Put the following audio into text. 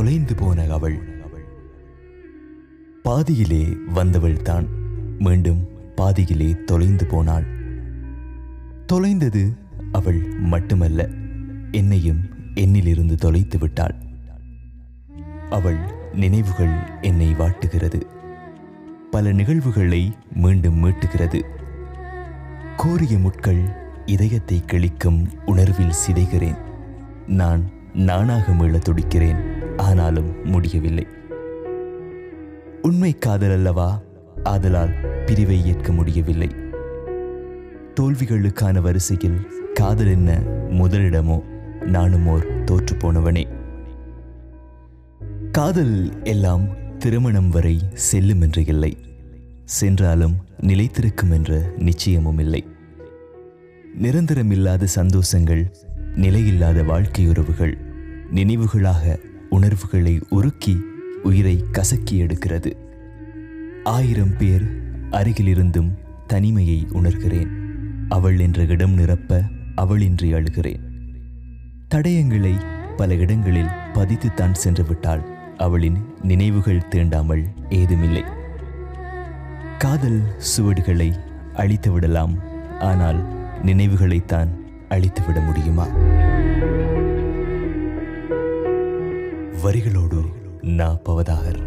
தொலைந்து போன அவள். பாதியிலே வந்தவள் தான் மீண்டும் பாதியிலே தொலைந்து போனாள். தொலைந்தது அவள் மட்டுமல்ல என்னையும் என்னிலிருந்து தொலைத்து விட்டாள். அவள் நினைவுகள் என்னை வாட்டுகிறது. பல நிகழ்வுகளை மீண்டும் மீட்டுகிறது. கோரிய முட்கள் இதயத்தை கிழிக்கும் உணர்வில் சிதைகிறேன். நான் நானாக மீள துடிக்கிறேன். ஆனாலும் முடியவில்லை. உண்மை காதல் அல்லவா? ஆதலால் பிரிவை ஏற்க முடியவில்லை. தோல்விகளுக்கான வரிசையில் காதல் என்ன முதலிடமோ நானும் ஓர் தோற்று போனவனே. காதல் எல்லாம் திருமணம் வரை செல்லும் என்று இல்லை. சென்றாலும் நிலைத்திருக்கும் என்ற நிச்சயமும் இல்லை. நிரந்தரமில்லாத சந்தோஷங்கள் நிலையில்லாத வாழ்க்கையுறவுகள் நினைவுகளாக உணர்வுகளை உருக்கி உயிரை கசக்கி எடுக்கிறது. ஆயிரம் பேர் அருகிலிருந்தும் தனிமையை உணர்கிறேன். அவள் என்ற இடம் நிரப்ப அவளின்றி அழுகிறேன். தடயங்களை பல இடங்களில் பதித்துத்தான் சென்று விட்டாள். அவளின் நினைவுகள் தீண்டாமல் ஏதுமில்லை. காதல் சுவடுகளை அழித்து விடலாம். ஆனால் நினைவுகளைத்தான் அழித்துவிட முடியுமா? வரிகளோடு நா பவதாகர்